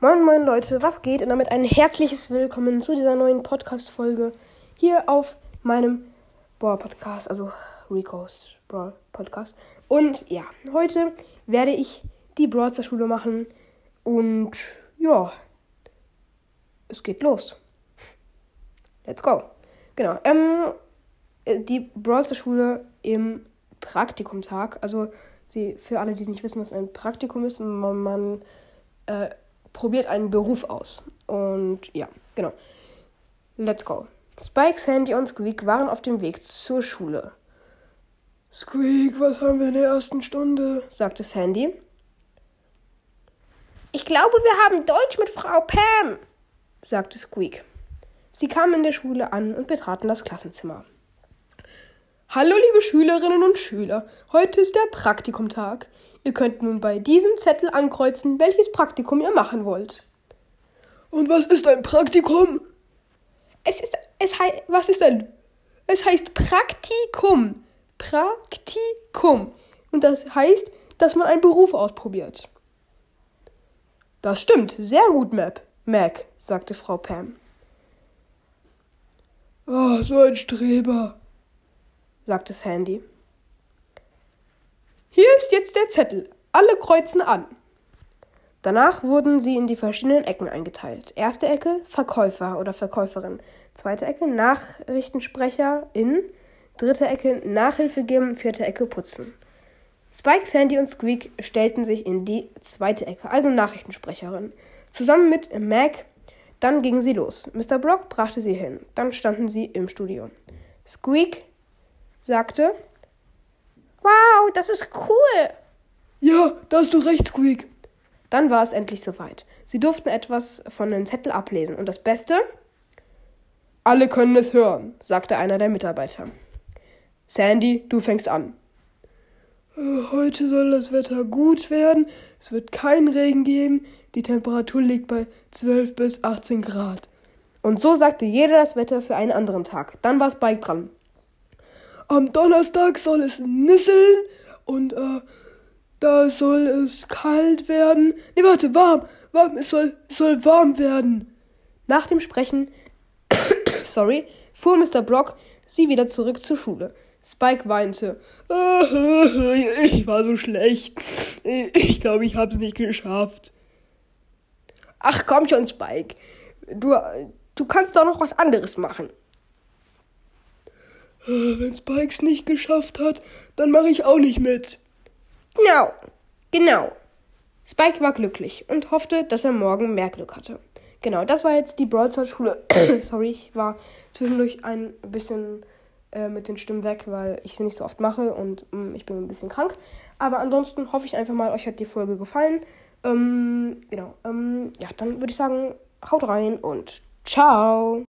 Leute, was geht? Und damit ein herzliches Willkommen zu dieser neuen Podcast-Folge hier auf meinem Brawl Podcast, also Rico's Brawl Podcast. Und ja, heute werde ich die Brawlster Schule machen und ja, es geht los. Let's go. Genau. Ähm, die Brawlster Schule im Praktikumtag, also sie für alle, die nicht wissen, was ein Praktikum ist, man, man äh, probiert einen Beruf aus. Und ja, genau. Let's go. Spike, Sandy und Squeak waren auf dem Weg zur Schule. Squeak, was haben wir in der ersten Stunde? sagte Sandy. Ich glaube, wir haben Deutsch mit Frau Pam, sagte Squeak. Sie kamen in der Schule an und betraten das Klassenzimmer. Hallo, liebe Schülerinnen und Schüler. Heute ist der Praktikumtag. Ihr könnt nun bei diesem Zettel ankreuzen, welches Praktikum ihr machen wollt. Und was ist ein Praktikum? Es ist, es heißt, was ist ein? Es heißt Praktikum. Praktikum. Und das heißt, dass man einen Beruf ausprobiert. Das stimmt. Sehr gut, Map. Mac, sagte Frau Pam. Oh, so ein Streber, sagte Sandy. Hier ist jetzt der Zettel. Alle kreuzen an. Danach wurden sie in die verschiedenen Ecken eingeteilt. Erste Ecke Verkäufer oder Verkäuferin. Zweite Ecke Nachrichtensprecherin. Dritte Ecke Nachhilfe geben. Vierte Ecke putzen. Spike, Sandy und Squeak stellten sich in die zweite Ecke, also Nachrichtensprecherin. Zusammen mit Mac. Dann gingen sie los. Mr. Brock brachte sie hin. Dann standen sie im Studio. Squeak sagte, Wow, das ist cool. Ja, da hast du recht, Squeak. Dann war es endlich soweit. Sie durften etwas von dem Zettel ablesen. Und das Beste? Alle können es hören, sagte einer der Mitarbeiter. Sandy, du fängst an. Heute soll das Wetter gut werden. Es wird keinen Regen geben. Die Temperatur liegt bei 12 bis 18 Grad. Und so sagte jeder das Wetter für einen anderen Tag. Dann war Spike dran. Am Donnerstag soll es nisseln und äh, da soll es kalt werden. Nee, warte, warm. Warm, es soll, soll warm werden. Nach dem Sprechen, sorry, fuhr Mr. Brock sie wieder zurück zur Schule. Spike weinte. Ich war so schlecht. Ich glaube, ich habe es nicht geschafft. Ach komm schon, Spike. Du, du kannst doch noch was anderes machen. Wenn Spikes nicht geschafft hat, dann mache ich auch nicht mit. Genau, genau. Spike war glücklich und hoffte, dass er morgen mehr Glück hatte. Genau, das war jetzt die Broadsword-Schule. Sorry, ich war zwischendurch ein bisschen äh, mit den Stimmen weg, weil ich sie nicht so oft mache und mh, mm, ich bin ein bisschen krank. Aber ansonsten hoffe ich einfach mal, euch hat die Folge gefallen. Ähm, genau, ähm, ja, dann würde ich sagen, haut rein und ciao.